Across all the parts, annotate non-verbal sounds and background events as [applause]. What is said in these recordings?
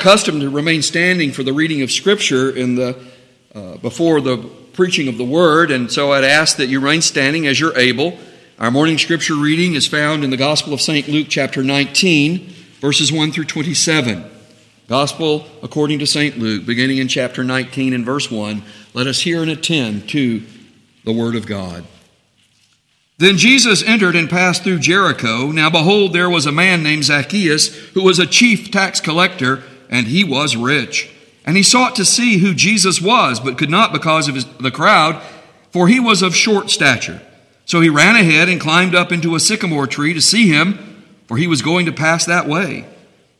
custom to remain standing for the reading of Scripture in the, uh, before the preaching of the Word, and so I'd ask that you remain standing as you're able. Our morning Scripture reading is found in the Gospel of St. Luke, chapter 19, verses 1 through 27. Gospel according to St. Luke, beginning in chapter 19 and verse 1. Let us hear and attend to the Word of God. Then Jesus entered and passed through Jericho. Now behold, there was a man named Zacchaeus, who was a chief tax collector, and he was rich. And he sought to see who Jesus was, but could not because of his, the crowd, for he was of short stature. So he ran ahead and climbed up into a sycamore tree to see him, for he was going to pass that way.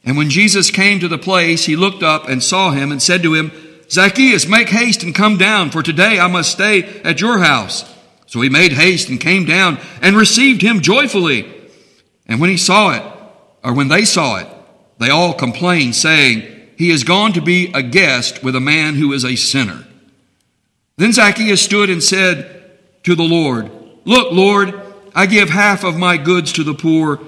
And when Jesus came to the place, he looked up and saw him and said to him, Zacchaeus, make haste and come down, for today I must stay at your house. So he made haste and came down and received him joyfully. And when he saw it, or when they saw it, they all complained, saying, He is gone to be a guest with a man who is a sinner. Then Zacchaeus stood and said to the Lord, Look, Lord, I give half of my goods to the poor,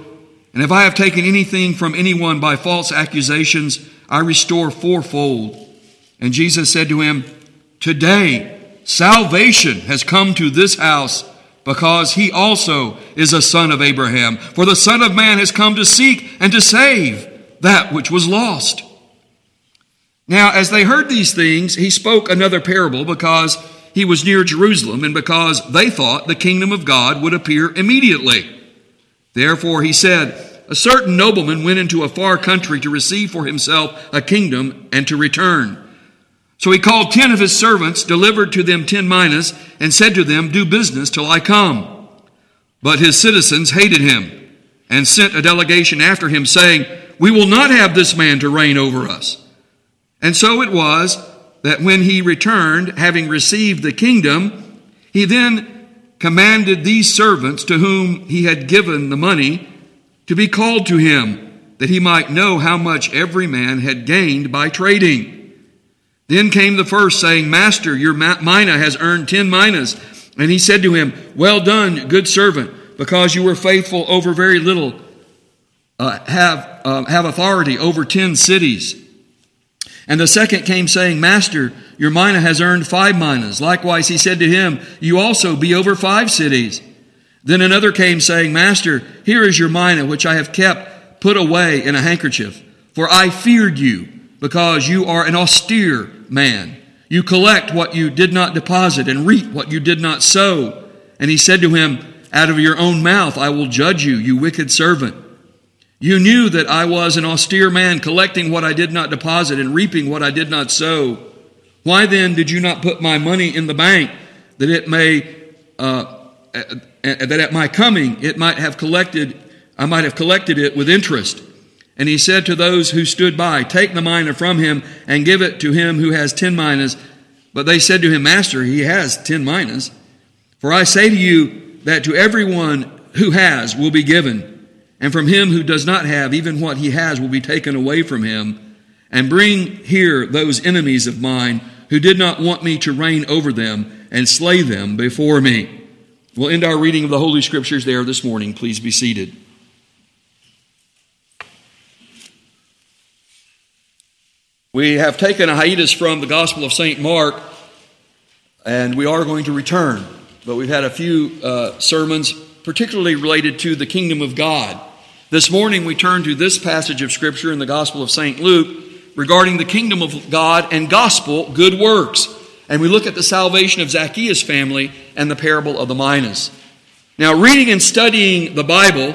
and if I have taken anything from anyone by false accusations, I restore fourfold. And Jesus said to him, Today, Salvation has come to this house because he also is a son of Abraham. For the Son of Man has come to seek and to save that which was lost. Now, as they heard these things, he spoke another parable because he was near Jerusalem and because they thought the kingdom of God would appear immediately. Therefore, he said, A certain nobleman went into a far country to receive for himself a kingdom and to return. So he called ten of his servants, delivered to them ten minas, and said to them, Do business till I come. But his citizens hated him and sent a delegation after him, saying, We will not have this man to reign over us. And so it was that when he returned, having received the kingdom, he then commanded these servants to whom he had given the money to be called to him, that he might know how much every man had gained by trading. Then came the first, saying, Master, your mina has earned ten minas. And he said to him, Well done, good servant, because you were faithful over very little. Uh, have, uh, have authority over ten cities. And the second came saying, Master, your mina has earned five minas. Likewise, he said to him, You also be over five cities. Then another came saying, Master, here is your mina, which I have kept put away in a handkerchief. For I feared you, because you are an austere man. You collect what you did not deposit and reap what you did not sow. And he said to him, Out of your own mouth I will judge you, you wicked servant. You knew that I was an austere man, collecting what I did not deposit and reaping what I did not sow. Why then did you not put my money in the bank that it may, uh, that at my coming it might have collected, I might have collected it with interest? And he said to those who stood by, Take the mina from him and give it to him who has ten minas. But they said to him, Master, he has ten minas. For I say to you that to everyone who has will be given, and from him who does not have, even what he has will be taken away from him. And bring here those enemies of mine who did not want me to reign over them and slay them before me. We'll end our reading of the Holy Scriptures there this morning. Please be seated. We have taken a hiatus from the Gospel of St. Mark, and we are going to return. But we've had a few uh, sermons, particularly related to the kingdom of God. This morning, we turn to this passage of Scripture in the Gospel of St. Luke regarding the kingdom of God and gospel good works. And we look at the salvation of Zacchaeus' family and the parable of the minas. Now, reading and studying the Bible,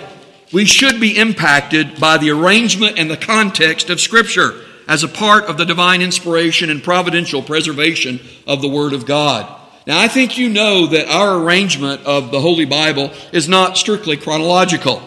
we should be impacted by the arrangement and the context of Scripture as a part of the divine inspiration and providential preservation of the Word of God. Now, I think you know that our arrangement of the Holy Bible is not strictly chronological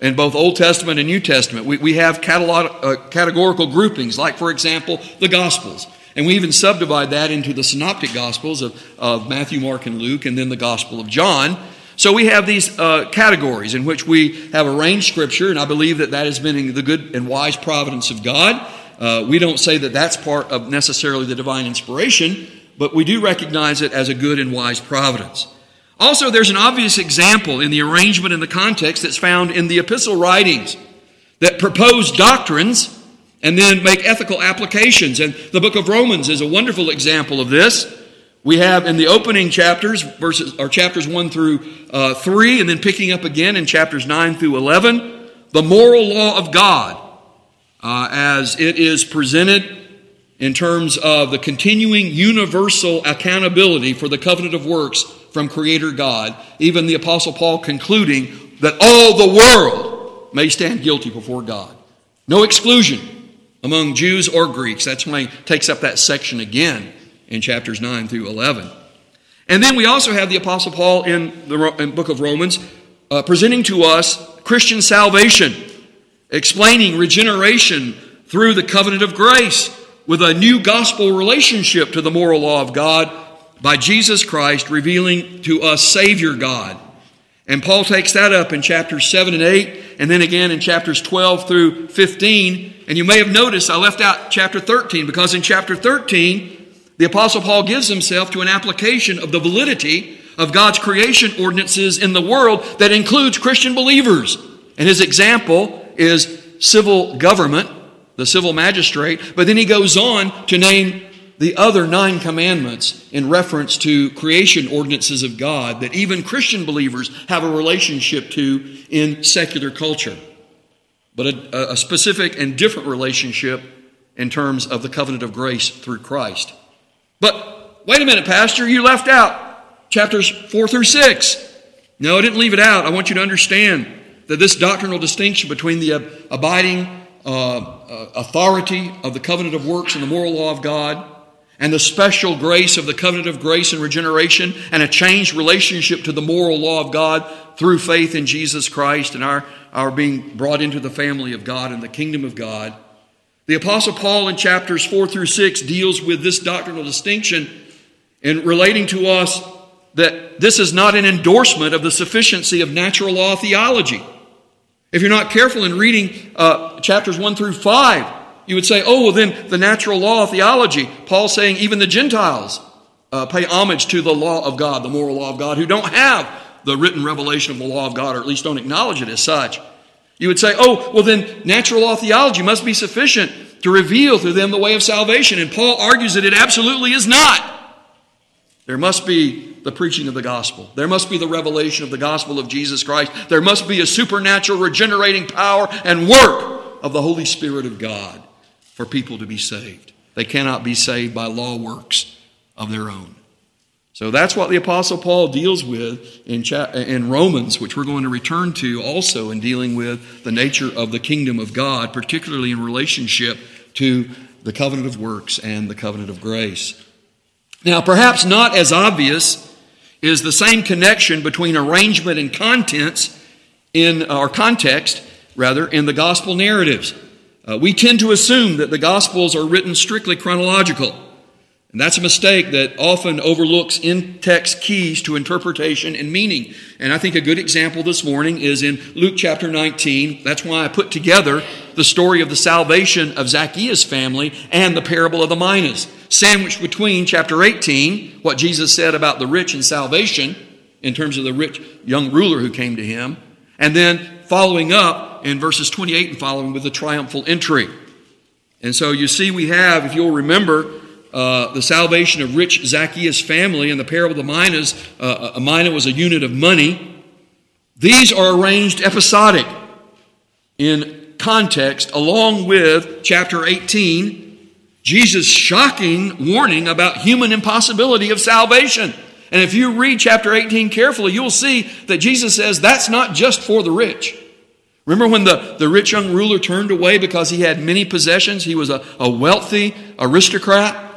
in both Old Testament and New Testament. We, we have catalog, uh, categorical groupings, like, for example, the Gospels. And we even subdivide that into the synoptic Gospels of, of Matthew, Mark, and Luke, and then the Gospel of John. So we have these uh, categories in which we have arranged Scripture, and I believe that that has been the good and wise providence of God. Uh, we don't say that that's part of necessarily the divine inspiration, but we do recognize it as a good and wise providence. Also, there's an obvious example in the arrangement and the context that's found in the epistle writings that propose doctrines and then make ethical applications. And the book of Romans is a wonderful example of this. We have in the opening chapters, verses or chapters one through uh, three, and then picking up again in chapters nine through eleven, the moral law of God, uh, as it is presented in terms of the continuing universal accountability for the covenant of works from Creator God. Even the Apostle Paul concluding that all the world may stand guilty before God. No exclusion among Jews or Greeks. That's why he takes up that section again in chapters 9 through 11. And then we also have the Apostle Paul in the in book of Romans uh, presenting to us Christian salvation, explaining regeneration through the covenant of grace with a new gospel relationship to the moral law of God by Jesus Christ revealing to us Savior God. And Paul takes that up in chapters 7 and 8, and then again in chapters 12 through 15 and you may have noticed I left out chapter 13 because in chapter 13, the Apostle Paul gives himself to an application of the validity of God's creation ordinances in the world that includes Christian believers. And his example is civil government, the civil magistrate, but then he goes on to name the other nine commandments in reference to creation ordinances of God that even Christian believers have a relationship to in secular culture but a, a specific and different relationship in terms of the covenant of grace through Christ. But wait a minute, Pastor, you left out chapters 4 through 6. No, I didn't leave it out. I want you to understand that this doctrinal distinction between the abiding uh, authority of the covenant of works and the moral law of God and the special grace of the covenant of grace and regeneration and a changed relationship to the moral law of God through faith in Jesus Christ and our our being brought into the family of God and the kingdom of God. The Apostle Paul in chapters 4 through 6 deals with this doctrinal distinction in relating to us that this is not an endorsement of the sufficiency of natural law theology. If you're not careful in reading uh, chapters 1 through 5, you would say, oh, well, then the natural law theology. Paul saying even the Gentiles uh, pay homage to the law of God, the moral law of God, who don't have the written revelation of the law of God, or at least don't acknowledge it as such. You would say, oh, well, then natural law theology must be sufficient to reveal to them the way of salvation. And Paul argues that it absolutely is not. There must be the preaching of the gospel. There must be the revelation of the gospel of Jesus Christ. There must be a supernatural regenerating power and work of the Holy Spirit of God for people to be saved. They cannot be saved by law works of their own. So that's what the Apostle Paul deals with in, in Romans, which we're going to return to also in dealing with the nature of the kingdom of God, particularly in relationship to the covenant of works and the covenant of grace. Now, perhaps not as obvious is the same connection between arrangement and contents in our context, rather, in the gospel narratives. Uh, we tend to assume that the gospels are written strictly chronological. And that's a mistake that often overlooks in text keys to interpretation and meaning. And I think a good example this morning is in Luke chapter 19. That's why I put together the story of the salvation of Zacchaeus' family and the parable of the minas, sandwiched between chapter 18, what Jesus said about the rich and salvation, in terms of the rich young ruler who came to him, and then following up in verses 28 and following with the triumphal entry. And so you see, we have, if you'll remember, uh, the salvation of rich Zacchaeus' family and the parable of the minas. Uh, a mina was a unit of money. These are arranged episodic in context, along with chapter 18, Jesus' shocking warning about human impossibility of salvation. And if you read chapter 18 carefully, you'll see that Jesus says that's not just for the rich. Remember when the, the rich young ruler turned away because he had many possessions? He was a, a wealthy aristocrat.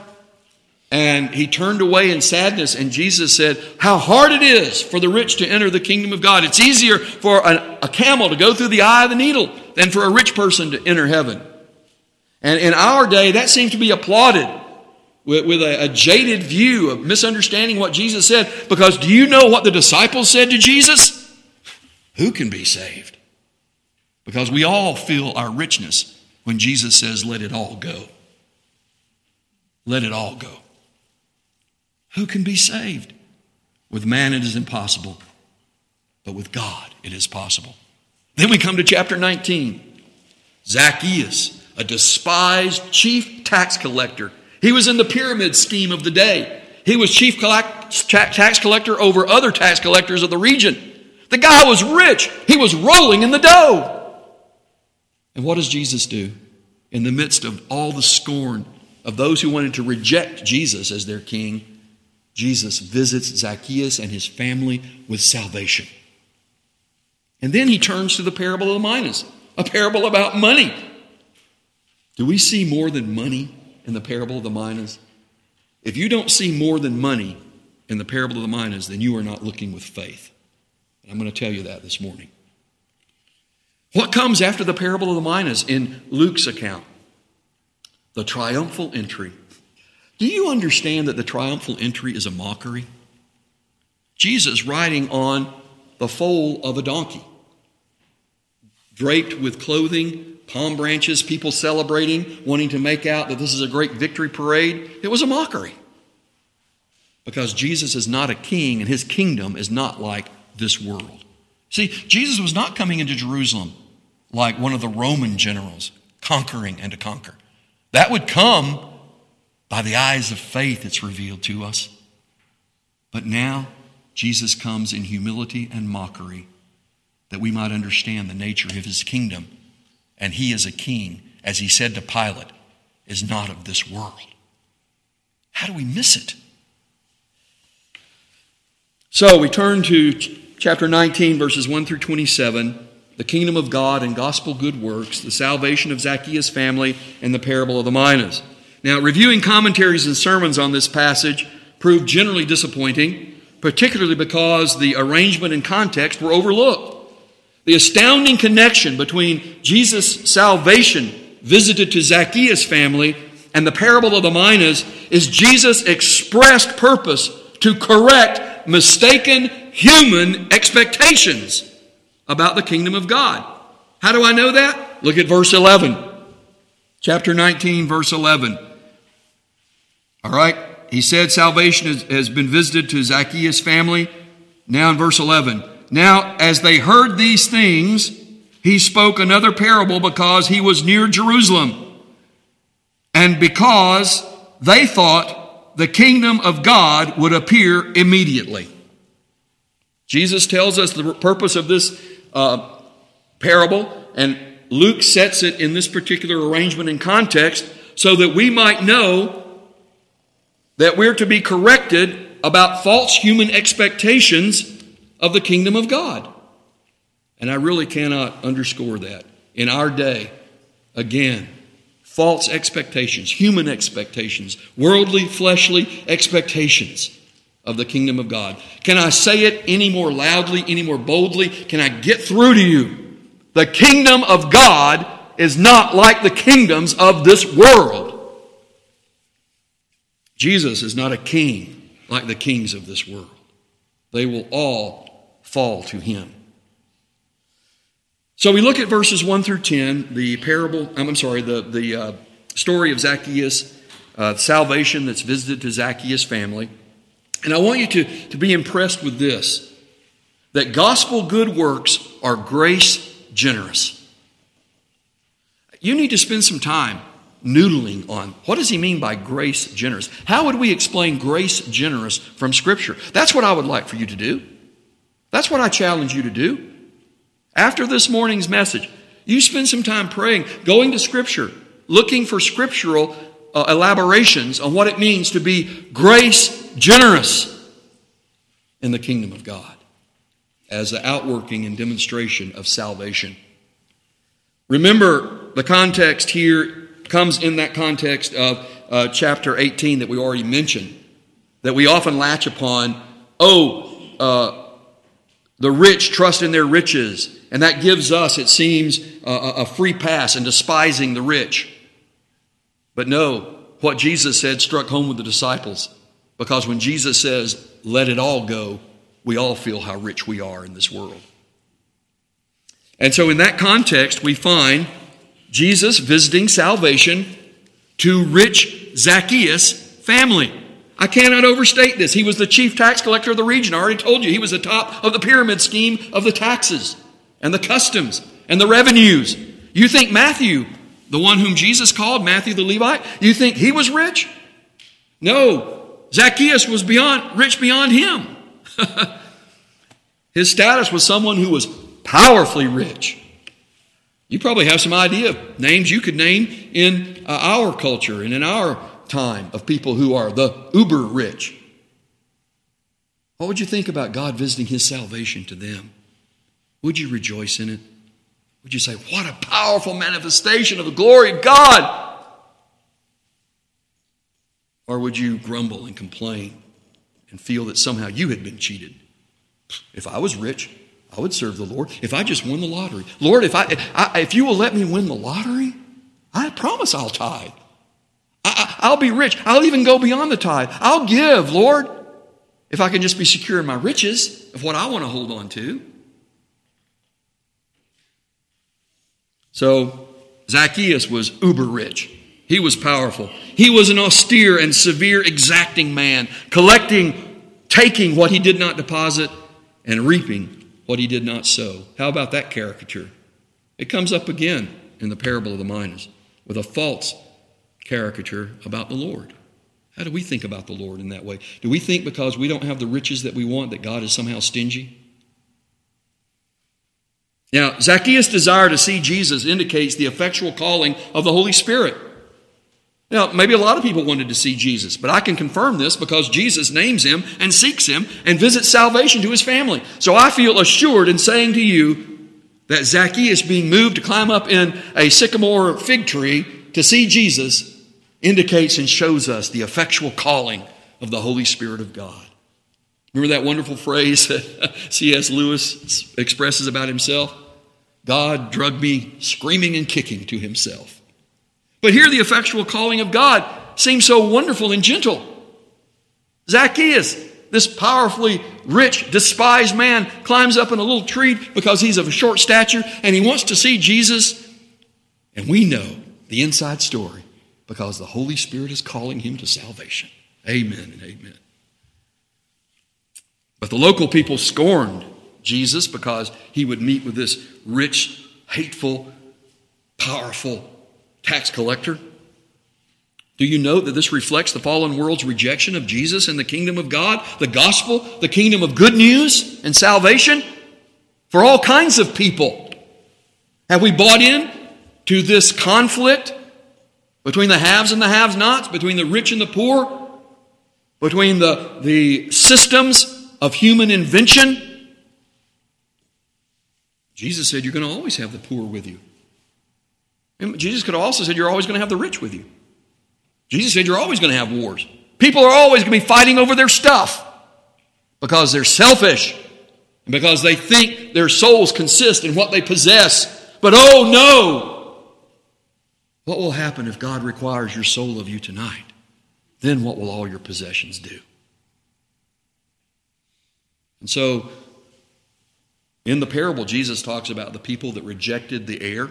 And he turned away in sadness, and Jesus said, How hard it is for the rich to enter the kingdom of God. It's easier for a, a, camel to go through the eye of the needle than for a rich person to enter heaven. And in our day, that seems to be applauded with, with a, a jaded view of misunderstanding what Jesus said. Because do you know what the disciples said to Jesus? Who can be saved? Because we all feel our richness when Jesus says, Let it all go. Let it all go. Who can be saved? With man, it is impossible, but with God, it is possible. Then we come to chapter 19. Zacchaeus, a despised chief tax collector. He was in the pyramid scheme of the day. He was chief tax collector over other tax collectors of the region. The guy was rich. He was rolling in the dough. And what does Jesus do? In the midst of all the scorn of those who wanted to reject Jesus as their king, Jesus visits Zacchaeus and his family with salvation. And then he turns to the parable of the minas, a parable about money. Do we see more than money in the parable of the minas? If you don't see more than money in the parable of the minas, then you are not looking with faith. And I'm going to tell you that this morning. What comes after the parable of the minas in Luke's account? The triumphal entry. Do you understand that the triumphal entry is a mockery? Jesus riding on the foal of a donkey, draped with clothing, palm branches, people celebrating, wanting to make out that this is a great victory parade. It was a mockery. Because Jesus is not a king and his kingdom is not like this world. See, Jesus was not coming into Jerusalem like one of the Roman generals, conquering and to conquer. That would come by the eyes of faith, it's revealed to us. But now, Jesus comes in humility and mockery that we might understand the nature of his kingdom. And he is a king, as he said to Pilate, is not of this world. How do we miss it? So we turn to chapter 19, verses 1 through 27, the kingdom of God and gospel good works, the salvation of Zacchaeus' family, and the parable of the minas. Now, reviewing commentaries and sermons on this passage proved generally disappointing, particularly because the arrangement and context were overlooked. The astounding connection between Jesus' salvation visited to Zacchaeus' family and the parable of the minas is Jesus' expressed purpose to correct mistaken human expectations about the kingdom of God. How do I know that? Look at verse 11. Chapter 19, verse 11. All right? He said salvation has, been visited to Zacchaeus' family. Now in verse 11. Now, as they heard these things, he spoke another parable because he was near Jerusalem. And because they thought the kingdom of God would appear immediately. Jesus tells us the purpose of this uh, parable, and Luke sets it in this particular arrangement and context so that we might know that we're to be corrected about false human expectations of the kingdom of God. And I really cannot underscore that. In our day, again, false expectations, human expectations, worldly, fleshly expectations of the kingdom of God. Can I say it any more loudly, any more boldly? Can I get through to you? The kingdom of God is not like the kingdoms of this world. Jesus is not a king like the kings of this world. They will all fall to him. So we look at verses 1 through 10, the parable, I'm sorry, the, the uh, story of Zacchaeus, uh, salvation that's visited to Zacchaeus' family. And I want you to, to be impressed with this that gospel good works are grace generous. You need to spend some time noodling on what does he mean by grace generous? How would we explain grace generous from Scripture? That's what I would like for you to do. That's what I challenge you to do. After this morning's message, you spend some time praying, going to Scripture, looking for scriptural uh, elaborations on what it means to be grace generous in the kingdom of God as the outworking and demonstration of salvation. Remember, the context here comes in that context of uh, chapter 18 that we already mentioned, that we often latch upon. Oh, uh, the rich trust in their riches, and that gives us, it seems, a free pass in despising the rich. But no, what Jesus said struck home with the disciples. Because when Jesus says, let it all go, we all feel how rich we are in this world. And so, in that context, we find Jesus visiting salvation to rich Zacchaeus' family. I cannot overstate this. He was the chief tax collector of the region. I already told you he was the top of the pyramid scheme of the taxes and the customs and the revenues. You think Matthew the one whom Jesus called Matthew the Levite, you think he was rich? No, Zacchaeus was beyond rich beyond him. [laughs] His status was someone who was powerfully rich. You probably have some idea of names you could name in uh, our culture and in our time of people who are the uber rich. What would you think about God visiting His salvation to them? Would you rejoice in it? Would you say, What a powerful manifestation of the glory of God? Or would you grumble and complain and feel that somehow you had been cheated? If I was rich, I would serve the Lord. If I just won the lottery, Lord, if I, if you will let me win the lottery, I promise I'll tithe. I, will be rich. I'll even go beyond the tithe. I'll give, Lord, if I can just be secure in my riches of what I want to hold on to. So Zacchaeus was uber rich. He was powerful. He was an austere and severe, exacting man, collecting, taking what he did not deposit, and reaping what he did not sow. How about that caricature? It comes up again in the parable of the minas with a false caricature about the Lord. How do we think about the Lord in that way? Do we think because we don't have the riches that we want that God is somehow stingy? Now, Zacchaeus' desire to see Jesus indicates the effectual calling of the Holy Spirit. Now, maybe a lot of people wanted to see Jesus, but I can confirm this because Jesus names him and seeks him and visits salvation to his family. So I feel assured in saying to you that Zacchaeus being moved to climb up in a sycamore fig tree to see Jesus indicates and shows us the effectual calling of the Holy Spirit of God. Remember that wonderful phrase that [laughs] C.S. Lewis expresses about himself? God drugged me screaming and kicking to himself. But here, the effectual calling of God seems so wonderful and gentle. Zacchaeus, this powerfully rich, despised man, climbs up in a little tree because he's of a short stature and he wants to see Jesus. And we know the inside story because the Holy Spirit is calling him to salvation. Amen and amen. But the local people scorned Jesus because he would meet with this rich, hateful, powerful tax collector. Do you know that this reflects the fallen world's rejection of Jesus and the kingdom of God, the gospel, the kingdom of good news and salvation for all kinds of people? Have we bought in to this conflict between the haves and the have nots, between the rich and the poor, between the, the systems of human invention. Jesus said, You're going to always have the poor with you. And Jesus could have also said, You're always going to have the rich with you. Jesus said, You're always going to have wars. People are always going to be fighting over their stuff because they're selfish and because they think their souls consist in what they possess. But oh no! What will happen if God requires your soul of you tonight? Then what will all your possessions do? And so, in the parable, Jesus talks about the people that rejected the heir,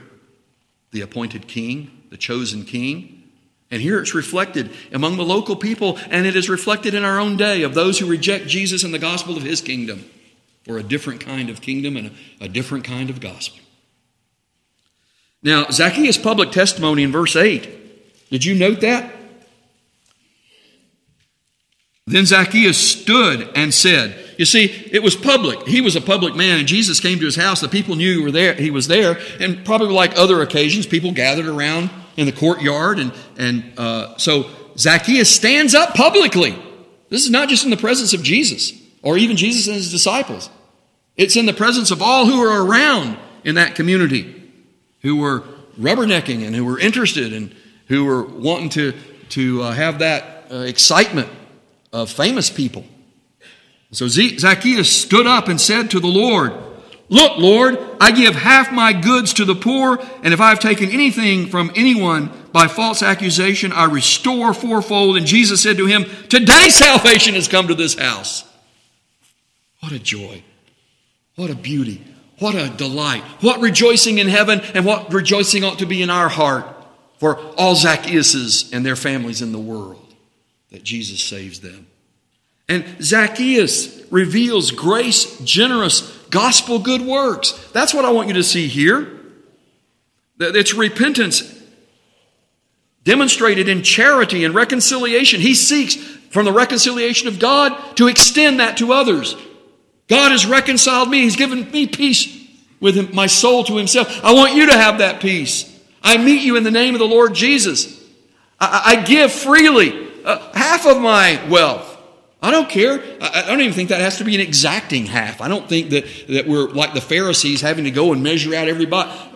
the appointed king, the chosen king. And here it's reflected among the local people, and it is reflected in our own day of those who reject Jesus and the gospel of his kingdom for a different kind of kingdom and a, different kind of gospel. Now, Zacchaeus' public testimony in verse 8, did you note that? Then Zacchaeus stood and said, You see, it was public. He was a public man, and Jesus came to his house. The people knew he, were there, he was there, and probably like other occasions, people gathered around in the courtyard. And, and uh, so Zacchaeus stands up publicly. This is not just in the presence of Jesus or even Jesus and his disciples, it's in the presence of all who are around in that community who were rubbernecking and who were interested and who were wanting to, to uh, have that uh, excitement of famous people. So Zacchaeus stood up and said to the Lord, Look, Lord, I give half my goods to the poor, and if I've taken anything from anyone by false accusation, I restore fourfold. And Jesus said to him, Today salvation has come to this house. What a joy. What a beauty. What a delight. What rejoicing in heaven and what rejoicing ought to be in our heart for all Zacchaeuses and their families in the world that Jesus saves them. And Zacchaeus reveals grace, generous, gospel good works. That's what I want you to see here. It's repentance demonstrated in charity and reconciliation. He seeks from the reconciliation of God to extend that to others. God has reconciled me. He's given me peace with him, my soul to himself. I want you to have that peace. I meet you in the name of the Lord Jesus. I, I give freely uh, half of my wealth. I don't care. I, I don't even think that has to be an exacting half. I don't think that, that we're like the Pharisees having to go and measure out every,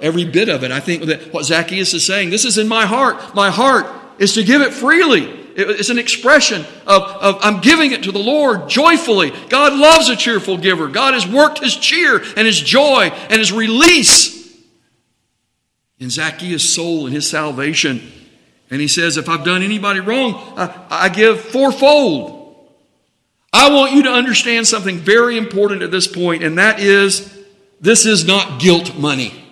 every bit of it. I think that what Zacchaeus is saying, this is in my heart. My heart is to give it freely. It's an expression of, of, I'm giving it to the Lord joyfully. God loves a cheerful giver. God has worked his cheer and his joy and his release in Zacchaeus' soul and his salvation. And he says, If I've done anybody wrong, I, I give fourfold. I want you to understand something very important at this point, and that is this is not guilt money.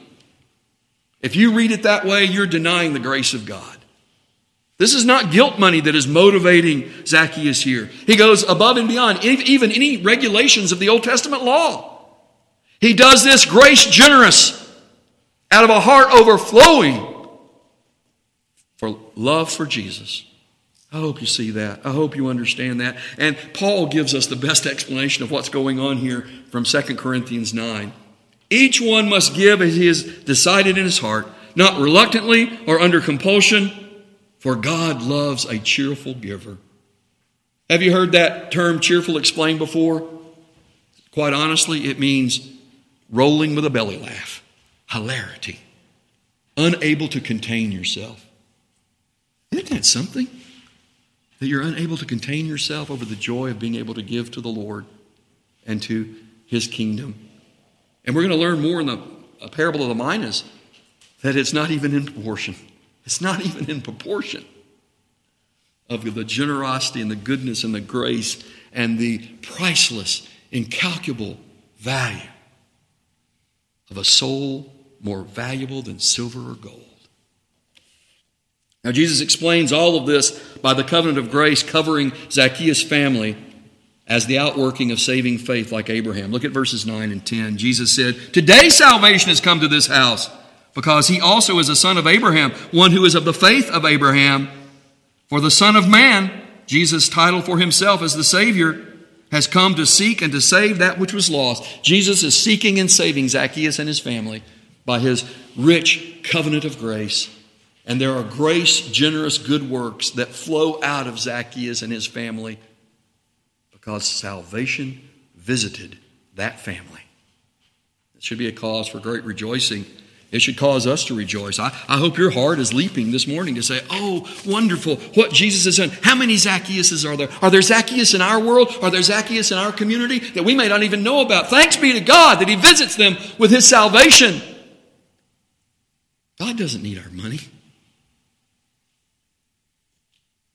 If you read it that way, you're denying the grace of God. This is not guilt money that is motivating Zacchaeus here. He goes above and beyond even any regulations of the Old Testament law. He does this grace generous out of a heart overflowing for love for Jesus. I hope you see that. I hope you understand that. And Paul gives us the best explanation of what's going on here from 2 Corinthians 9. Each one must give as he has decided in his heart, not reluctantly or under compulsion, for God loves a cheerful giver. Have you heard that term cheerful explained before? Quite honestly, it means rolling with a belly laugh, hilarity, unable to contain yourself. Isn't that something? That you're unable to contain yourself over the joy of being able to give to the Lord and to His kingdom. And we're going to learn more in the parable of the minas that it's not even in proportion. It's not even in proportion of the generosity and the goodness and the grace and the priceless, incalculable value of a soul more valuable than silver or gold. Now, Jesus explains all of this by the covenant of grace covering Zacchaeus' family as the outworking of saving faith like Abraham. Look at verses 9 and 10. Jesus said, Today salvation has come to this house because he also is a son of Abraham, one who is of the faith of Abraham. For the Son of Man, Jesus' title for himself as the Savior, has come to seek and to save that which was lost. Jesus is seeking and saving Zacchaeus and his family by his rich covenant of grace. And there are grace, generous, good works that flow out of Zacchaeus and his family because salvation visited that family. It should be a cause for great rejoicing. It should cause us to rejoice. I, I hope your heart is leaping this morning to say, Oh, wonderful, what Jesus has done. How many Zacchaeuses are there? Are there Zacchaeus in our world? Are there Zacchaeus in our community that we may not even know about? Thanks be to God that He visits them with His salvation. God doesn't need our money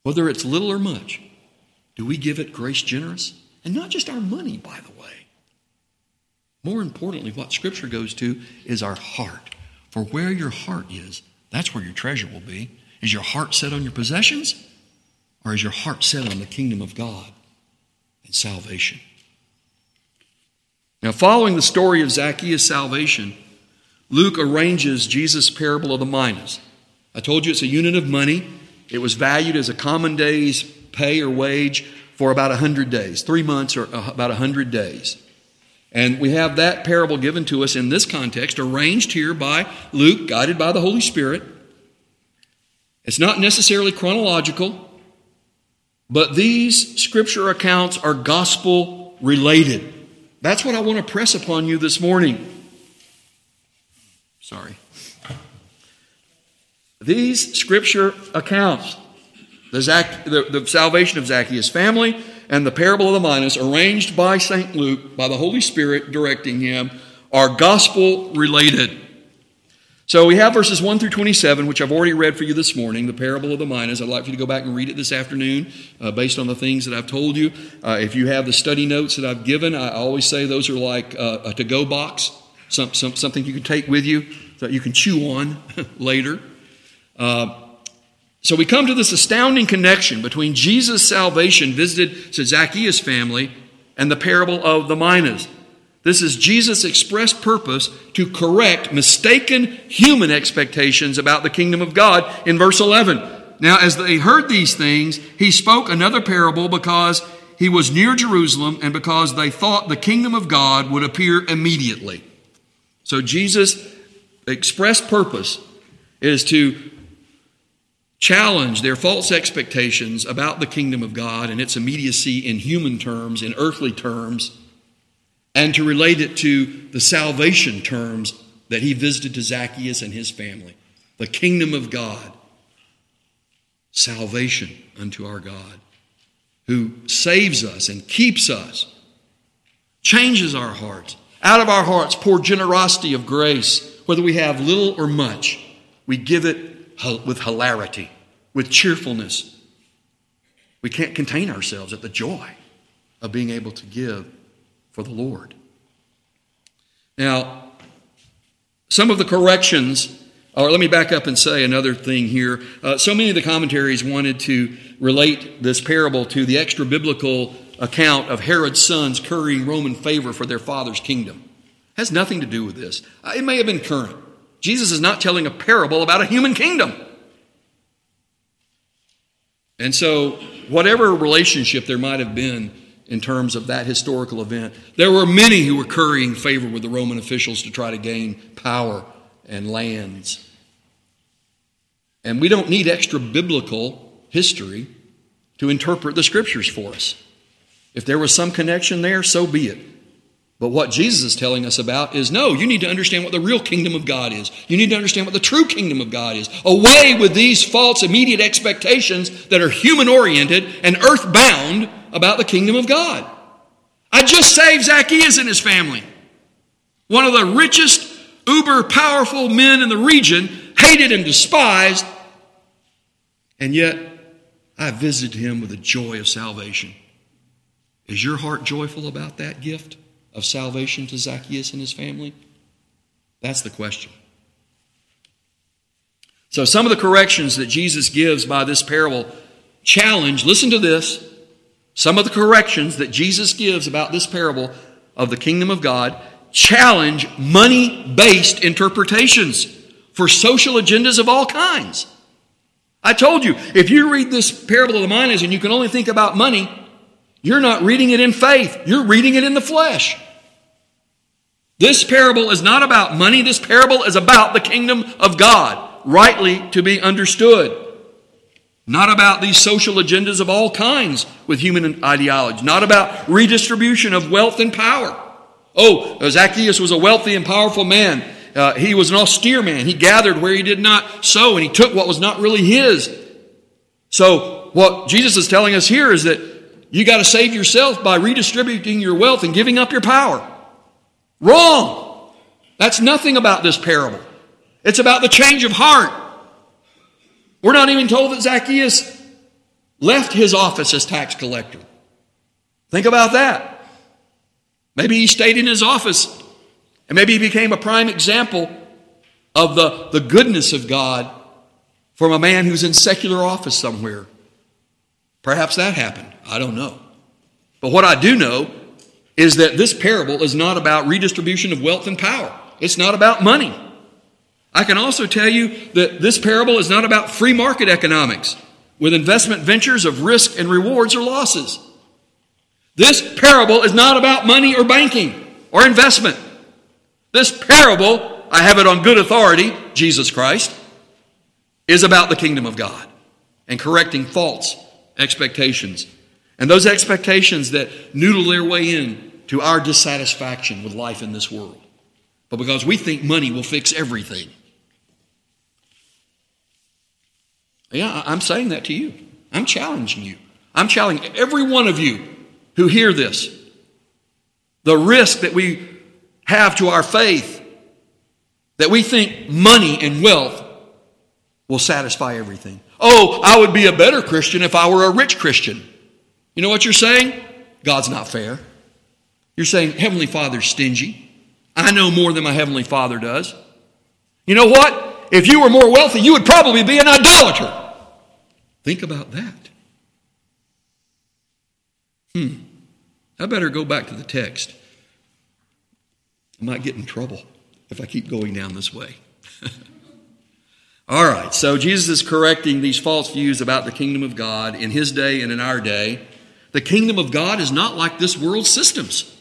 whether it's little or much, do we give it grace generous? And not just our money, by the way. More importantly, what Scripture goes to is our heart. For where your heart is, that's where your treasure will be. Is your heart set on your possessions? Or is your heart set on the kingdom of God and salvation? Now, following the story of Zacchaeus' salvation, Luke arranges Jesus' parable of the minas. I told you it's a unit of money. It was valued as a common day's pay or wage for about 100 days, three months or uh, about 100 days. And we have that parable given to us in this context, arranged here by Luke, guided by the Holy Spirit. It's not necessarily chronological, but these scripture accounts are gospel related. That's what I want to press upon you this morning. Sorry. These scripture accounts, the, Zac- the, the salvation of Zacchaeus' family and the parable of the minas, arranged by St. Luke, by the Holy Spirit directing him, are gospel related. So we have verses 1 through 27, which I've already read for you this morning, the parable of the minas. I'd like for you to go back and read it this afternoon uh, based on the things that I've told you. Uh, if you have the study notes that I've given, I always say those are like uh, a to go box, some, some, something you can take with you that you can chew on [laughs] later. Uh, so we come to this astounding connection between Jesus' salvation visited to Zacchaeus' family and the parable of the minas. This is Jesus' express purpose to correct mistaken human expectations about the kingdom of God in verse 11. Now, as they heard these things, he spoke another parable because he was near Jerusalem and because they thought the kingdom of God would appear immediately. So, Jesus' express purpose is to challenge their false expectations about the kingdom of God and its immediacy in human terms, in earthly terms, and to relate it to the salvation terms that he visited to Zacchaeus and his family. The kingdom of God, salvation unto our God, who saves us and keeps us, changes our hearts. Out of our hearts, pour generosity of grace, whether we have little or much. We give it with hilarity, with cheerfulness. We can't contain ourselves at the joy of being able to give for the Lord. Now, some of the corrections, or let me back up and say another thing here. Uh, so many of the commentaries wanted to relate this parable to the extra biblical account of Herod's sons currying Roman favor for their father's kingdom. It has nothing to do with this. Uh, it may have been current. Jesus is not telling a parable about a human kingdom. And so, whatever relationship there might have been in terms of that historical event, there were many who were currying favor with the Roman officials to try to gain power and lands. And we don't need extra biblical history to interpret the scriptures for us. If there was some connection there, so be it. But what Jesus is telling us about is no, you need to understand what the real kingdom of God is. You need to understand what the true kingdom of God is. Away with these false immediate expectations that are human oriented and earth bound about the kingdom of God. I just saved Zacchaeus and his family. One of the richest, uber powerful men in the region, hated and despised, and yet I visited him with the joy of salvation. Is your heart joyful about that gift? Of salvation to Zacchaeus and his family? That's the question. So, some of the corrections that Jesus gives by this parable challenge, listen to this. Some of the corrections that Jesus gives about this parable of the kingdom of God challenge money based interpretations for social agendas of all kinds. I told you, if you read this parable of the minas and you can only think about money, you're not reading it in faith, you're reading it in the flesh. This parable is not about money, this parable is about the kingdom of God, rightly to be understood. Not about these social agendas of all kinds with human ideology, not about redistribution of wealth and power. Oh, Zacchaeus was a wealthy and powerful man. Uh, he was an austere man. He gathered where he did not sow, and he took what was not really his. So, what Jesus is telling us here is that you got to save yourself by redistributing your wealth and giving up your power. Wrong. That's nothing about this parable. It's about the change of heart. We're not even told that Zacchaeus left his office as tax collector. Think about that. Maybe he stayed in his office and maybe he became a prime example of the, the goodness of God from a man who's in secular office somewhere. Perhaps that happened. I don't know. But what I do know is that this parable is not about redistribution of wealth and power. It's not about money. I can also tell you that this parable is not about free market economics with investment ventures of risk and rewards or losses. This parable is not about money or banking or investment. This parable, I have it on good authority, Jesus Christ, is about the kingdom of God and correcting false expectations and those expectations that noodle their way in to our dissatisfaction with life in this world. But because we think money will fix everything. Yeah, I'm saying that to you. I'm challenging you. I'm challenging every one of you who hear this. The risk that we have to our faith, that we think money and wealth will satisfy everything. Oh, I would be a better Christian if I were a rich Christian. You know what you're saying? God's not fair. You're saying, Heavenly Father's stingy. I know more than my Heavenly Father does. You know what? If you were more wealthy, you would probably be an idolater. Think about that. Hmm. I better go back to the text. I might get in trouble if I keep going down this way. [laughs] All right, so Jesus is correcting these false views about the kingdom of God in his day and in our day. The kingdom of God is not like this world's systems.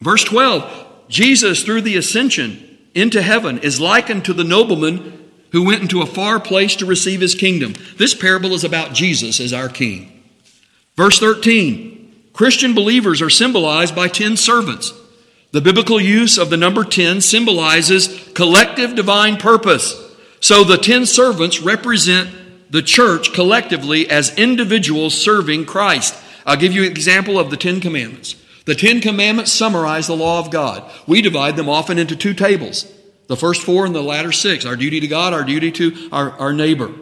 Verse 12 Jesus, through the ascension into heaven, is likened to the nobleman who went into a far place to receive his kingdom. This parable is about Jesus as our king. Verse 13 Christian believers are symbolized by 10 servants. The biblical use of the number 10 symbolizes collective divine purpose. So the 10 servants represent the church collectively as individuals serving Christ. I'll give you an example of the Ten Commandments. The Ten Commandments summarize the law of God. We divide them often into two tables the first four and the latter six our duty to God, our duty to our, our neighbor.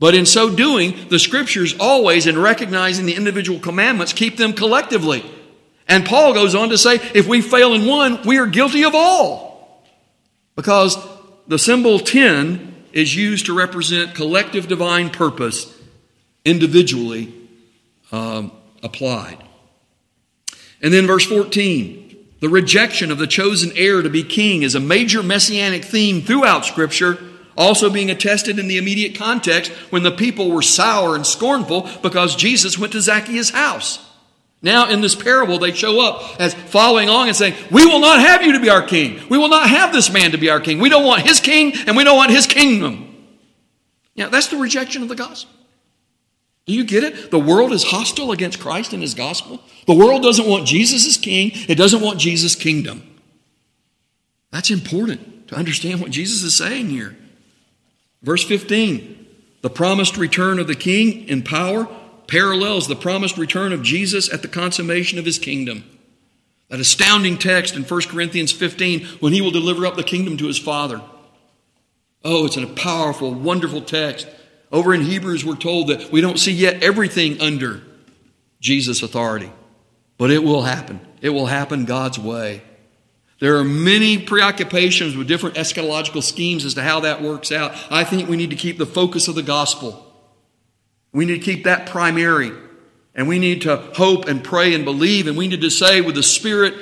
But in so doing, the scriptures always, in recognizing the individual commandments, keep them collectively. And Paul goes on to say, if we fail in one, we are guilty of all. Because the symbol 10 is used to represent collective divine purpose, individually um, applied. And then verse 14 the rejection of the chosen heir to be king is a major messianic theme throughout Scripture, also being attested in the immediate context when the people were sour and scornful because Jesus went to Zacchaeus' house. Now, in this parable, they show up as following along and saying, We will not have you to be our king. We will not have this man to be our king. We don't want his king and we don't want his kingdom. Now, that's the rejection of the gospel. Do you get it? The world is hostile against Christ and his gospel. The world doesn't want Jesus as king, it doesn't want Jesus' kingdom. That's important to understand what Jesus is saying here. Verse 15 the promised return of the king in power parallels the promised return of Jesus at the consummation of his kingdom. That astounding text in 1 Corinthians 15 when he will deliver up the kingdom to his Father. Oh, it's a powerful, wonderful text. Over in Hebrews, we're told that we don't see yet everything under Jesus' authority, but it will happen. It will happen God's way. There are many preoccupations with different eschatological schemes as to how that works out. I think we need to keep the focus of the gospel. We need to keep that primary. And we need to hope and pray and believe. And we need to say with the Spirit,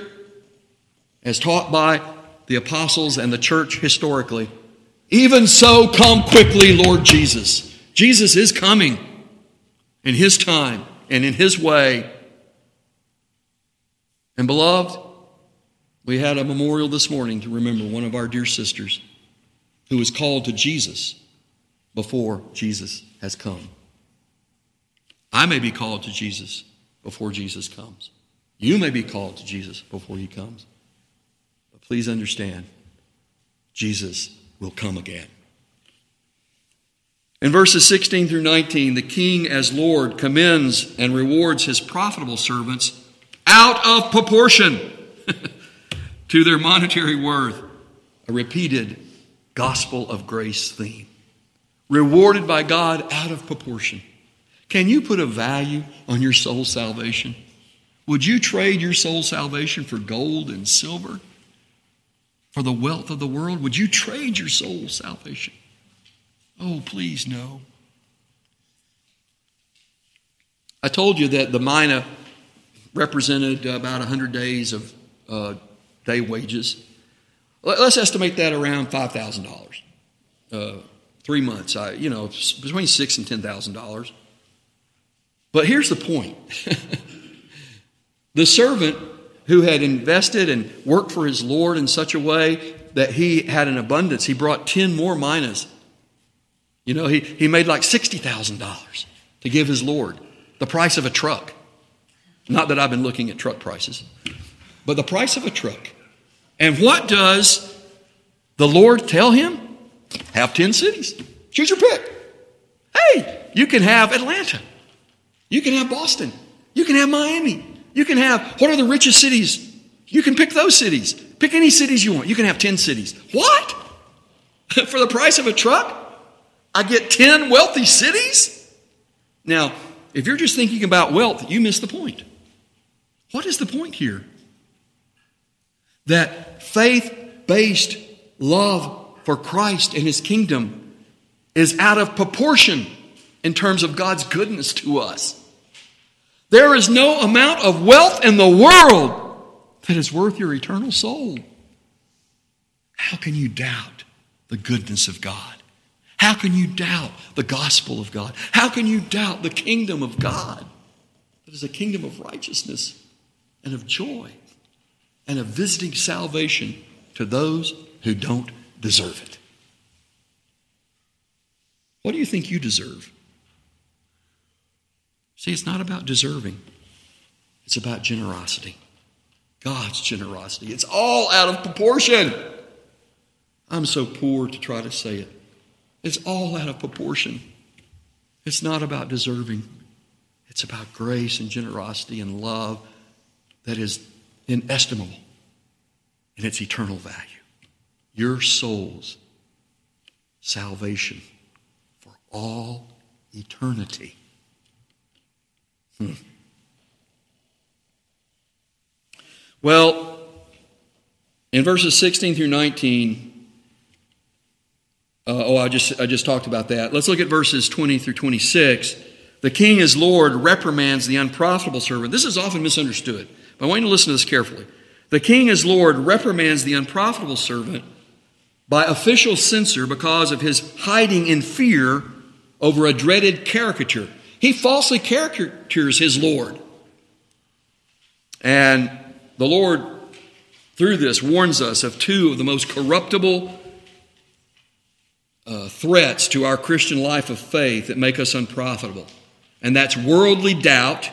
as taught by the apostles and the church historically, even so, come quickly, Lord Jesus. Jesus is coming in His time and in His way. And beloved, we had a memorial this morning to remember one of our dear sisters who was called to Jesus before Jesus has come. I may be called to Jesus before Jesus comes. You may be called to Jesus before he comes. But please understand, Jesus will come again. In verses 16 through 19, the king, as Lord, commends and rewards his profitable servants out of proportion [laughs] to their monetary worth. A repeated gospel of grace theme. Rewarded by God out of proportion. Can you put a value on your soul salvation? Would you trade your soul salvation for gold and silver? For the wealth of the world? Would you trade your soul salvation? Oh, please, no. I told you that the mina represented about 100 days of uh, day wages. Let's estimate that around $5,000. Uh, three months, I, you know, between six and $10,000. But here's the point [laughs] the servant who had invested and worked for his Lord in such a way that he had an abundance, he brought 10 more minas. You know, he, he made like $60,000 to give his Lord, the price of a truck. Not that I've been looking at truck prices, but the price of a truck. And what does the Lord tell him? Have 10 cities. Choose your pick. Hey, you can have Atlanta. You can have Boston. You can have Miami. You can have, what are the richest cities? You can pick those cities. Pick any cities you want. You can have 10 cities. What? [laughs] For the price of a truck? I get 10 wealthy cities? Now, if you're just thinking about wealth, you miss the point. What is the point here? That faith based love for Christ and his kingdom is out of proportion in terms of God's goodness to us. There is no amount of wealth in the world that is worth your eternal soul. How can you doubt the goodness of God? How can you doubt the gospel of God? How can you doubt the kingdom of God? That is a kingdom of righteousness and of joy and of visiting salvation to those who don't deserve it. What do you think you deserve? See, it's not about deserving, it's about generosity. God's generosity. It's all out of proportion. I'm so poor to try to say it. It's all out of proportion. It's not about deserving, it's about grace and generosity and love that is inestimable in its eternal value. Your soul's salvation for all eternity. Hmm. Well, in verses 16 through 19, uh, oh, I just, I just talked about that. Let's look at verses 20 through 26. The king as Lord reprimands the unprofitable servant. This is often misunderstood, but I want you to listen to this carefully. The king as Lord reprimands the unprofitable servant by official censure because of his hiding in fear over a dreaded caricature. He falsely caricatures his Lord. And the Lord, through this, warns us of two of the most corruptible uh, threats to our Christian life of faith that make us unprofitable. And that's worldly doubt,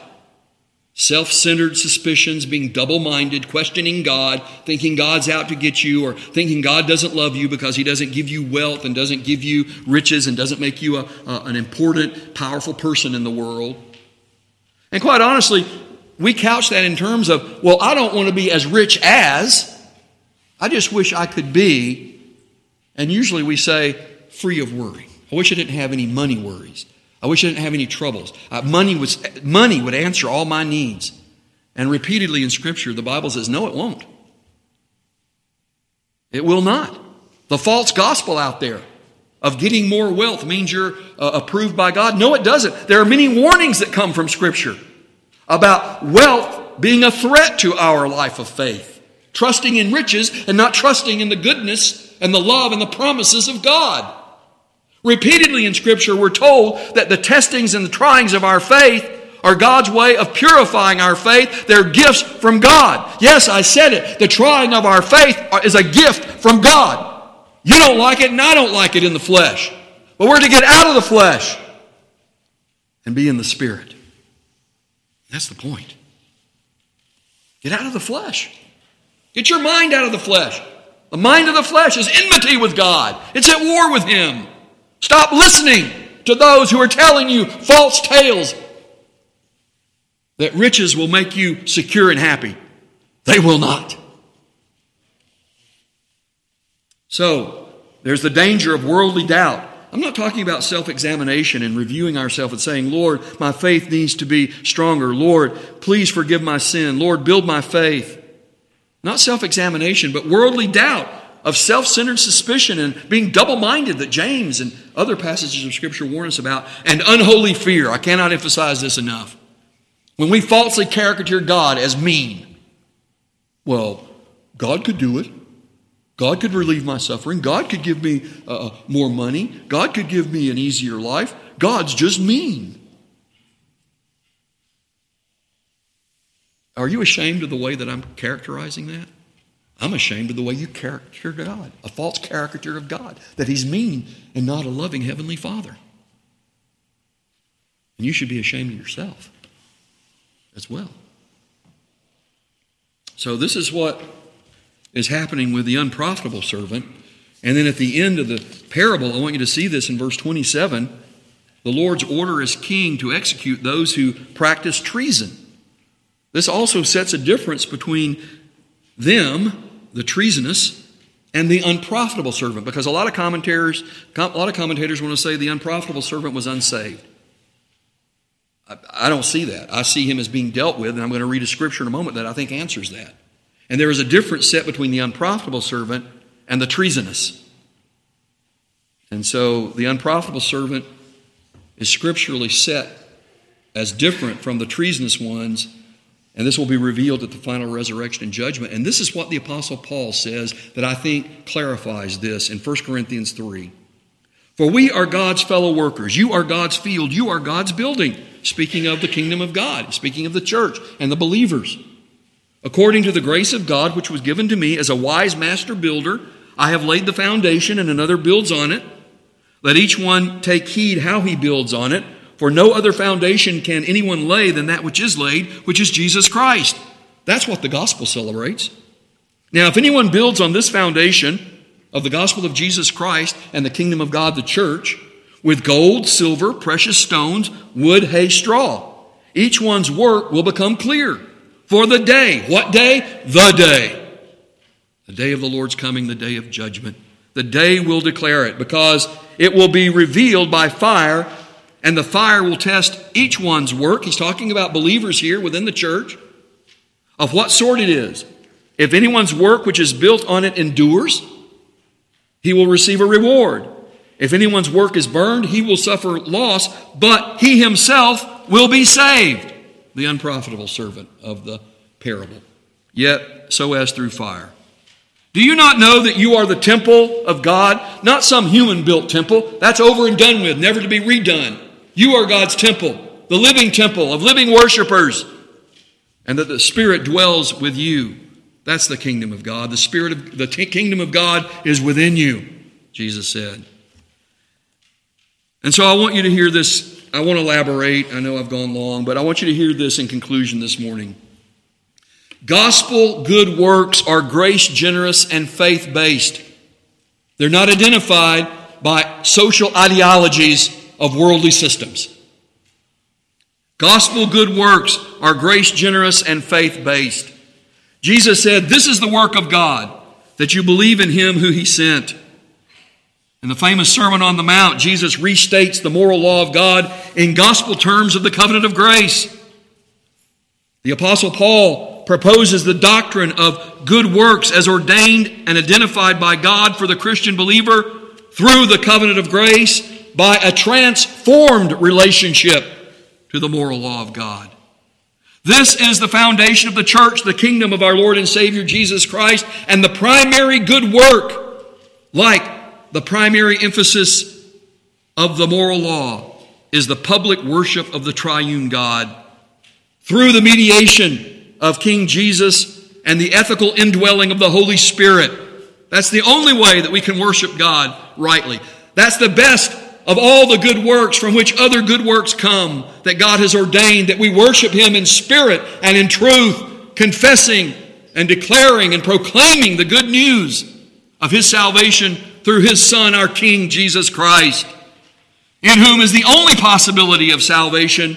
self centered suspicions, being double minded, questioning God, thinking God's out to get you, or thinking God doesn't love you because He doesn't give you wealth and doesn't give you riches and doesn't make you a, a, an important, powerful person in the world. And quite honestly, we couch that in terms of, well, I don't want to be as rich as, I just wish I could be. And usually we say, free of worry. I wish I didn't have any money worries. I wish I didn't have any troubles. Uh, money, was, money would answer all my needs. And repeatedly in Scripture, the Bible says, no, it won't. It will not. The false gospel out there of getting more wealth means you're uh, approved by God. No, it doesn't. There are many warnings that come from Scripture about wealth being a threat to our life of faith, trusting in riches and not trusting in the goodness and the love and the promises of God. Repeatedly in Scripture, we're told that the testings and the tryings of our faith are God's way of purifying our faith. They're gifts from God. Yes, I said it. The trying of our faith is a gift from God. You don't like it, and I don't like it in the flesh. But we're to get out of the flesh and be in the Spirit. That's the point. Get out of the flesh. Get your mind out of the flesh. The mind of the flesh is enmity with God, it's at war with Him. Stop listening to those who are telling you false tales that riches will make you secure and happy. They will not. So, there's the danger of worldly doubt. I'm not talking about self examination and reviewing ourselves and saying, Lord, my faith needs to be stronger. Lord, please forgive my sin. Lord, build my faith. Not self examination, but worldly doubt of self centered suspicion and being double minded that James and other passages of Scripture warn us about, and unholy fear. I cannot emphasize this enough. When we falsely caricature God as mean, well, God could do it. God could relieve my suffering. God could give me uh, uh, more money. God could give me an easier life. God's just mean. Are you ashamed of the way that I'm characterizing that? I'm ashamed of the way you caricature God, a false caricature of God, that He's mean and not a loving Heavenly Father. And you should be ashamed of yourself as well. So, this is what is happening with the unprofitable servant. And then at the end of the parable, I want you to see this in verse 27. The Lord's order as king to execute those who practice treason. This also sets a difference between them, the treasonous, and the unprofitable servant, because a lot of commentators, a lot of commentators want to say the unprofitable servant was unsaved. I don't see that. I see him as being dealt with, and I'm going to read a scripture in a moment that I think answers that. And there is a difference set between the unprofitable servant and the treasonous. And so the unprofitable servant is scripturally set as different from the treasonous ones, and this will be revealed at the final resurrection and judgment. And this is what the Apostle Paul says that I think clarifies this in 1 Corinthians 3. For we are God's fellow workers. You are God's field. You are God's building. Speaking of the kingdom of God, speaking of the church and the believers. According to the grace of God, which was given to me as a wise master builder, I have laid the foundation and another builds on it. Let each one take heed how he builds on it, for no other foundation can anyone lay than that which is laid, which is Jesus Christ. That's what the gospel celebrates. Now, if anyone builds on this foundation of the gospel of Jesus Christ and the kingdom of God, the church, with gold, silver, precious stones, wood, hay, straw, each one's work will become clear. For the day, what day? The day. The day of the Lord's coming, the day of judgment. The day will declare it because it will be revealed by fire, and the fire will test each one's work. He's talking about believers here within the church, of what sort it is. If anyone's work which is built on it endures, he will receive a reward. If anyone's work is burned, he will suffer loss, but he himself will be saved. The unprofitable servant of the parable. Yet, so as through fire. Do you not know that you are the temple of God? Not some human built temple. That's over and done with, never to be redone. You are God's temple, the living temple of living worshipers, and that the Spirit dwells with you. That's the kingdom of God. The Spirit of the t- kingdom of God is within you, Jesus said. And so I want you to hear this. I want to elaborate. I know I've gone long, but I want you to hear this in conclusion this morning. Gospel good works are grace generous and faith based. They're not identified by social ideologies of worldly systems. Gospel good works are grace generous and faith based. Jesus said, This is the work of God, that you believe in him who he sent. In the famous Sermon on the Mount, Jesus restates the moral law of God in gospel terms of the covenant of grace. The Apostle Paul proposes the doctrine of good works as ordained and identified by God for the Christian believer through the covenant of grace by a transformed relationship to the moral law of God. This is the foundation of the church, the kingdom of our Lord and Savior Jesus Christ, and the primary good work, like the primary emphasis of the moral law, is the public worship of the triune God through the mediation of King Jesus and the ethical indwelling of the Holy Spirit. That's the only way that we can worship God rightly. That's the best of all the good works from which other good works come that God has ordained that we worship Him in spirit and in truth, confessing and declaring and proclaiming the good news of His salvation through His Son, our King, Jesus Christ, in whom is the only possibility of salvation.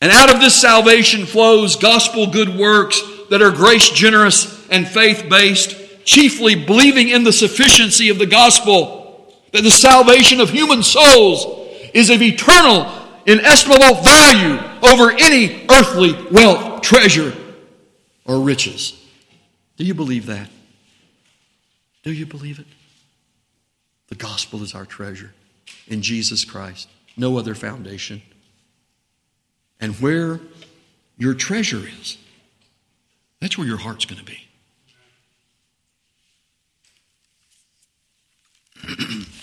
And out of this salvation flows gospel good works that are grace generous and faith based, chiefly believing in the sufficiency of the gospel, that the salvation of human souls is of eternal, inestimable value over any earthly wealth, treasure, or riches. Do you believe that? Do you believe it? The gospel is our treasure in Jesus Christ, no other foundation and where your treasure is, that's where your heart's going to be. [clears throat]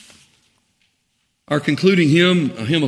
Our concluding hymn, uh, a hymn of